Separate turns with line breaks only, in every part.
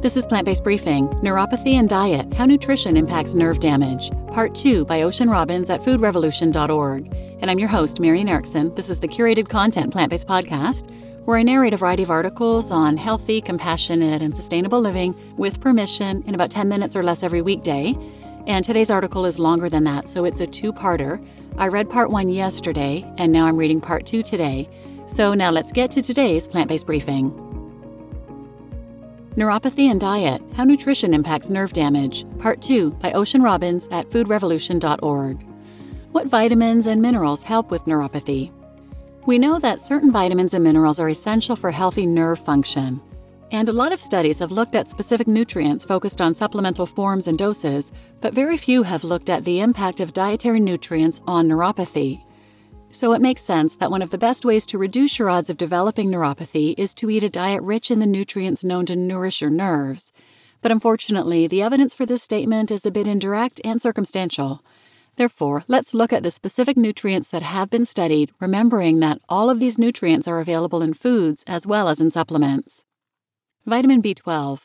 This is Plant Based Briefing Neuropathy and Diet How Nutrition Impacts Nerve Damage, Part 2 by Ocean Robbins at foodrevolution.org. And I'm your host, Marian Erickson. This is the curated content plant based podcast where I narrate a variety of articles on healthy, compassionate, and sustainable living with permission in about 10 minutes or less every weekday. And today's article is longer than that, so it's a two parter. I read part one yesterday, and now I'm reading part two today. So now let's get to today's plant based briefing. Neuropathy and Diet How Nutrition Impacts Nerve Damage, Part 2 by Ocean Robbins at foodrevolution.org. What vitamins and minerals help with neuropathy? We know that certain vitamins and minerals are essential for healthy nerve function. And a lot of studies have looked at specific nutrients focused on supplemental forms and doses, but very few have looked at the impact of dietary nutrients on neuropathy. So it makes sense that one of the best ways to reduce your odds of developing neuropathy is to eat a diet rich in the nutrients known to nourish your nerves. But unfortunately, the evidence for this statement is a bit indirect and circumstantial. Therefore, let's look at the specific nutrients that have been studied, remembering that all of these nutrients are available in foods as well as in supplements. Vitamin B12.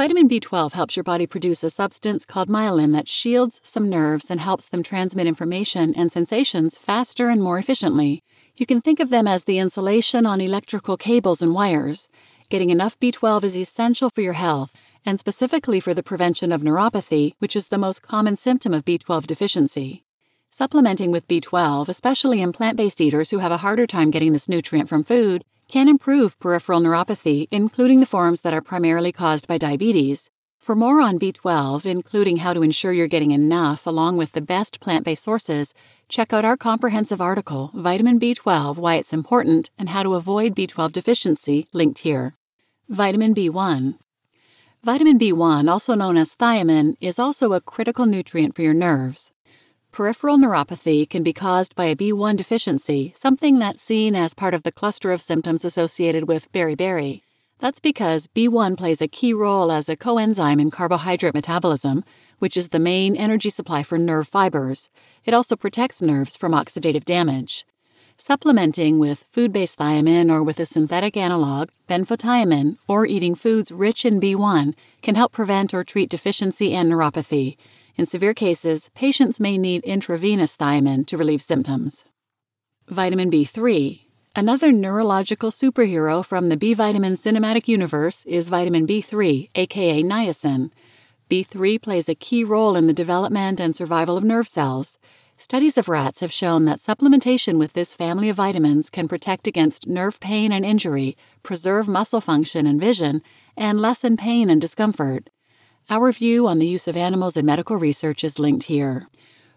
Vitamin B12 helps your body produce a substance called myelin that shields some nerves and helps them transmit information and sensations faster and more efficiently. You can think of them as the insulation on electrical cables and wires. Getting enough B12 is essential for your health, and specifically for the prevention of neuropathy, which is the most common symptom of B12 deficiency. Supplementing with B12, especially in plant based eaters who have a harder time getting this nutrient from food, can improve peripheral neuropathy, including the forms that are primarily caused by diabetes. For more on B12, including how to ensure you're getting enough along with the best plant based sources, check out our comprehensive article, Vitamin B12 Why It's Important and How to Avoid B12 Deficiency, linked here. Vitamin B1. Vitamin B1, also known as thiamine, is also a critical nutrient for your nerves. Peripheral neuropathy can be caused by a B1 deficiency, something that's seen as part of the cluster of symptoms associated with beriberi. That's because B1 plays a key role as a coenzyme in carbohydrate metabolism, which is the main energy supply for nerve fibers. It also protects nerves from oxidative damage. Supplementing with food based thiamine or with a synthetic analog, benfotiamine, or eating foods rich in B1 can help prevent or treat deficiency and neuropathy. In severe cases, patients may need intravenous thiamine to relieve symptoms. Vitamin B3. Another neurological superhero from the B vitamin cinematic universe is vitamin B3, aka niacin. B3 plays a key role in the development and survival of nerve cells. Studies of rats have shown that supplementation with this family of vitamins can protect against nerve pain and injury, preserve muscle function and vision, and lessen pain and discomfort. Our view on the use of animals in medical research is linked here.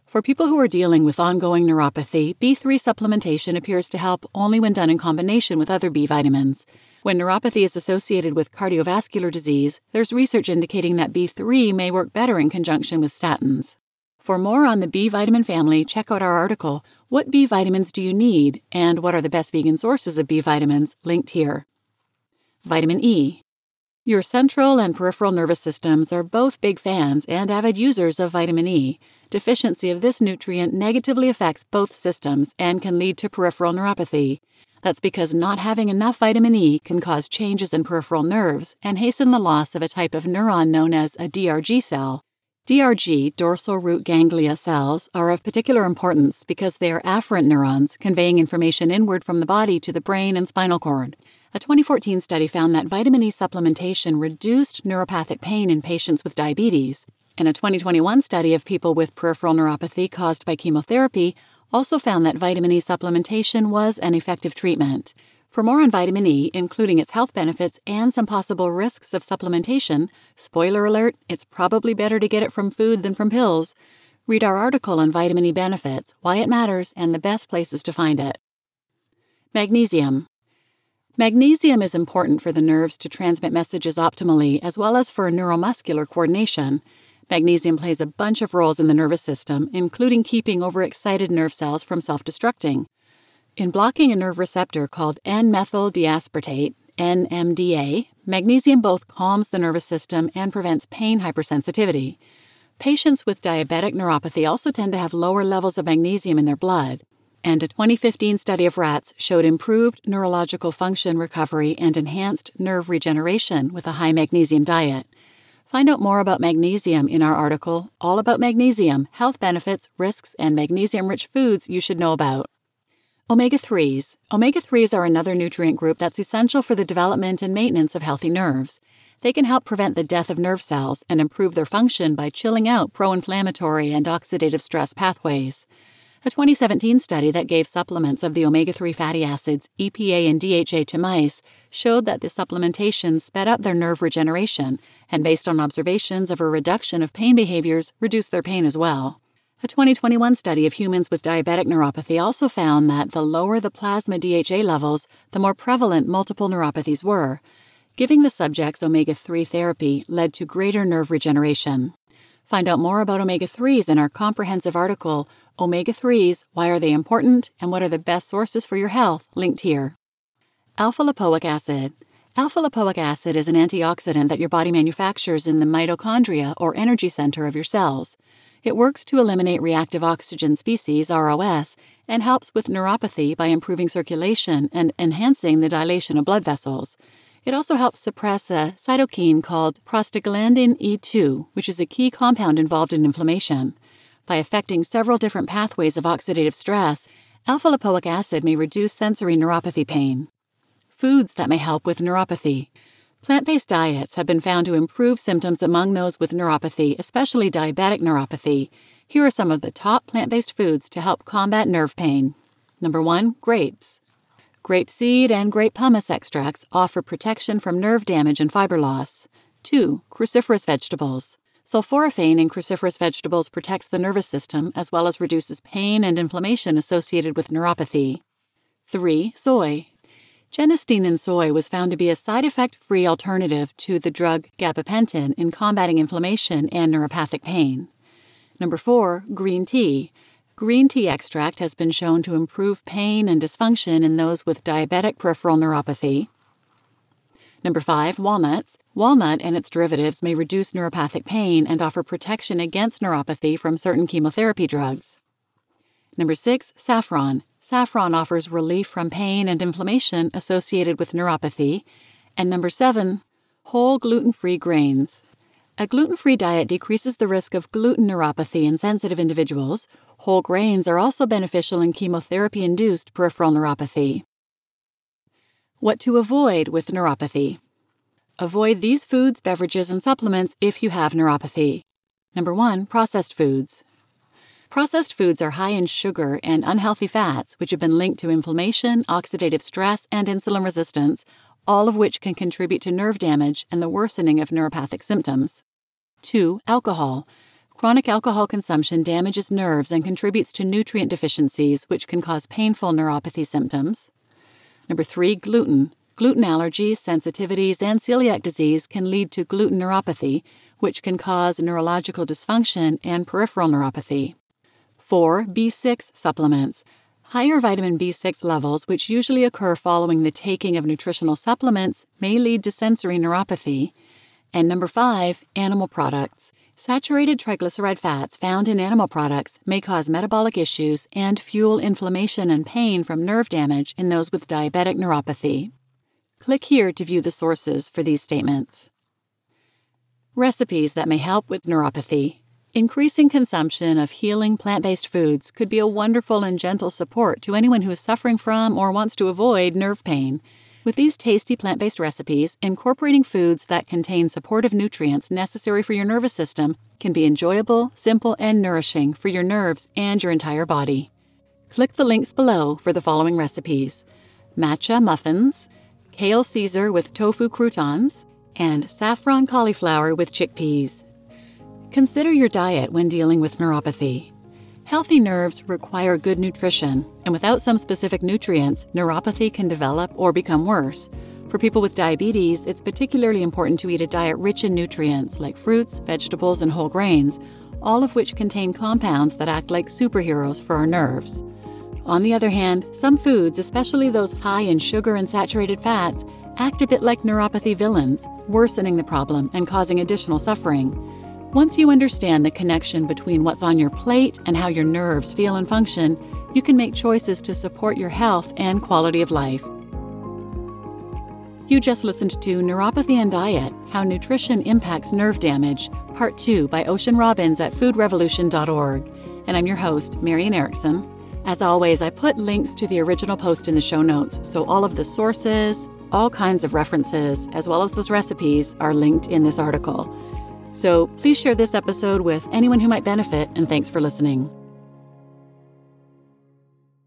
For people who are dealing with ongoing neuropathy, B3 supplementation appears to help only when done in combination with other B vitamins. When neuropathy is associated with cardiovascular disease, there's research indicating that B3 may work better in conjunction with statins. For more on the B vitamin family, check out our article, What B vitamins do you need? and What are the best vegan sources of B vitamins? linked here. Vitamin E. Your central and peripheral nervous systems are both big fans and avid users of vitamin E. Deficiency of this nutrient negatively affects both systems and can lead to peripheral neuropathy. That's because not having enough vitamin E can cause changes in peripheral nerves and hasten the loss of a type of neuron known as a DRG cell. DRG, dorsal root ganglia cells, are of particular importance because they are afferent neurons conveying information inward from the body to the brain and spinal cord. A 2014 study found that vitamin E supplementation reduced neuropathic pain in patients with diabetes. And a 2021 study of people with peripheral neuropathy caused by chemotherapy also found that vitamin E supplementation was an effective treatment. For more on vitamin E, including its health benefits and some possible risks of supplementation, spoiler alert, it's probably better to get it from food than from pills. Read our article on vitamin E benefits, why it matters, and the best places to find it. Magnesium. Magnesium is important for the nerves to transmit messages optimally, as well as for neuromuscular coordination. Magnesium plays a bunch of roles in the nervous system, including keeping overexcited nerve cells from self destructing. In blocking a nerve receptor called N methyl D aspartate, NMDA, magnesium both calms the nervous system and prevents pain hypersensitivity. Patients with diabetic neuropathy also tend to have lower levels of magnesium in their blood. And a 2015 study of rats showed improved neurological function recovery and enhanced nerve regeneration with a high magnesium diet. Find out more about magnesium in our article, All About Magnesium Health Benefits, Risks, and Magnesium Rich Foods You Should Know About. Omega 3s. Omega 3s are another nutrient group that's essential for the development and maintenance of healthy nerves. They can help prevent the death of nerve cells and improve their function by chilling out pro inflammatory and oxidative stress pathways. A 2017 study that gave supplements of the omega 3 fatty acids, EPA and DHA, to mice showed that the supplementation sped up their nerve regeneration, and based on observations of a reduction of pain behaviors, reduced their pain as well. A 2021 study of humans with diabetic neuropathy also found that the lower the plasma DHA levels, the more prevalent multiple neuropathies were. Giving the subjects omega 3 therapy led to greater nerve regeneration. Find out more about omega 3s in our comprehensive article, Omega 3s Why Are They Important and What Are the Best Sources for Your Health, linked here. Alpha lipoic acid. Alpha lipoic acid is an antioxidant that your body manufactures in the mitochondria or energy center of your cells. It works to eliminate reactive oxygen species, ROS, and helps with neuropathy by improving circulation and enhancing the dilation of blood vessels. It also helps suppress a cytokine called prostaglandin E2, which is a key compound involved in inflammation. By affecting several different pathways of oxidative stress, alpha lipoic acid may reduce sensory neuropathy pain. Foods that may help with neuropathy. Plant based diets have been found to improve symptoms among those with neuropathy, especially diabetic neuropathy. Here are some of the top plant based foods to help combat nerve pain. Number one, grapes. Grapeseed and grape pomace extracts offer protection from nerve damage and fiber loss. 2. Cruciferous vegetables. Sulforaphane in cruciferous vegetables protects the nervous system as well as reduces pain and inflammation associated with neuropathy. 3. Soy. Genistein in soy was found to be a side effect free alternative to the drug gabapentin in combating inflammation and neuropathic pain. Number 4. Green tea. Green tea extract has been shown to improve pain and dysfunction in those with diabetic peripheral neuropathy. Number 5. Walnuts. Walnut and its derivatives may reduce neuropathic pain and offer protection against neuropathy from certain chemotherapy drugs. Number 6. Saffron. Saffron offers relief from pain and inflammation associated with neuropathy. And number 7. Whole gluten free grains. A gluten free diet decreases the risk of gluten neuropathy in sensitive individuals. Whole grains are also beneficial in chemotherapy induced peripheral neuropathy. What to avoid with neuropathy. Avoid these foods, beverages, and supplements if you have neuropathy. Number one, processed foods. Processed foods are high in sugar and unhealthy fats, which have been linked to inflammation, oxidative stress, and insulin resistance, all of which can contribute to nerve damage and the worsening of neuropathic symptoms. 2. Alcohol. Chronic alcohol consumption damages nerves and contributes to nutrient deficiencies, which can cause painful neuropathy symptoms. Number 3. Gluten. Gluten allergies, sensitivities, and celiac disease can lead to gluten neuropathy, which can cause neurological dysfunction and peripheral neuropathy. 4. B6 supplements. Higher vitamin B6 levels, which usually occur following the taking of nutritional supplements, may lead to sensory neuropathy. And number five, animal products. Saturated triglyceride fats found in animal products may cause metabolic issues and fuel inflammation and pain from nerve damage in those with diabetic neuropathy. Click here to view the sources for these statements. Recipes that may help with neuropathy. Increasing consumption of healing plant based foods could be a wonderful and gentle support to anyone who is suffering from or wants to avoid nerve pain. With these tasty plant based recipes, incorporating foods that contain supportive nutrients necessary for your nervous system can be enjoyable, simple, and nourishing for your nerves and your entire body. Click the links below for the following recipes matcha muffins, kale Caesar with tofu croutons, and saffron cauliflower with chickpeas. Consider your diet when dealing with neuropathy. Healthy nerves require good nutrition, and without some specific nutrients, neuropathy can develop or become worse. For people with diabetes, it's particularly important to eat a diet rich in nutrients like fruits, vegetables, and whole grains, all of which contain compounds that act like superheroes for our nerves. On the other hand, some foods, especially those high in sugar and saturated fats, act a bit like neuropathy villains, worsening the problem and causing additional suffering. Once you understand the connection between what's on your plate and how your nerves feel and function, you can make choices to support your health and quality of life. You just listened to Neuropathy and Diet How Nutrition Impacts Nerve Damage, Part 2 by Ocean Robbins at foodrevolution.org. And I'm your host, Marian Erickson. As always, I put links to the original post in the show notes, so all of the sources, all kinds of references, as well as those recipes are linked in this article. So please share this episode with anyone who might benefit, and thanks for listening.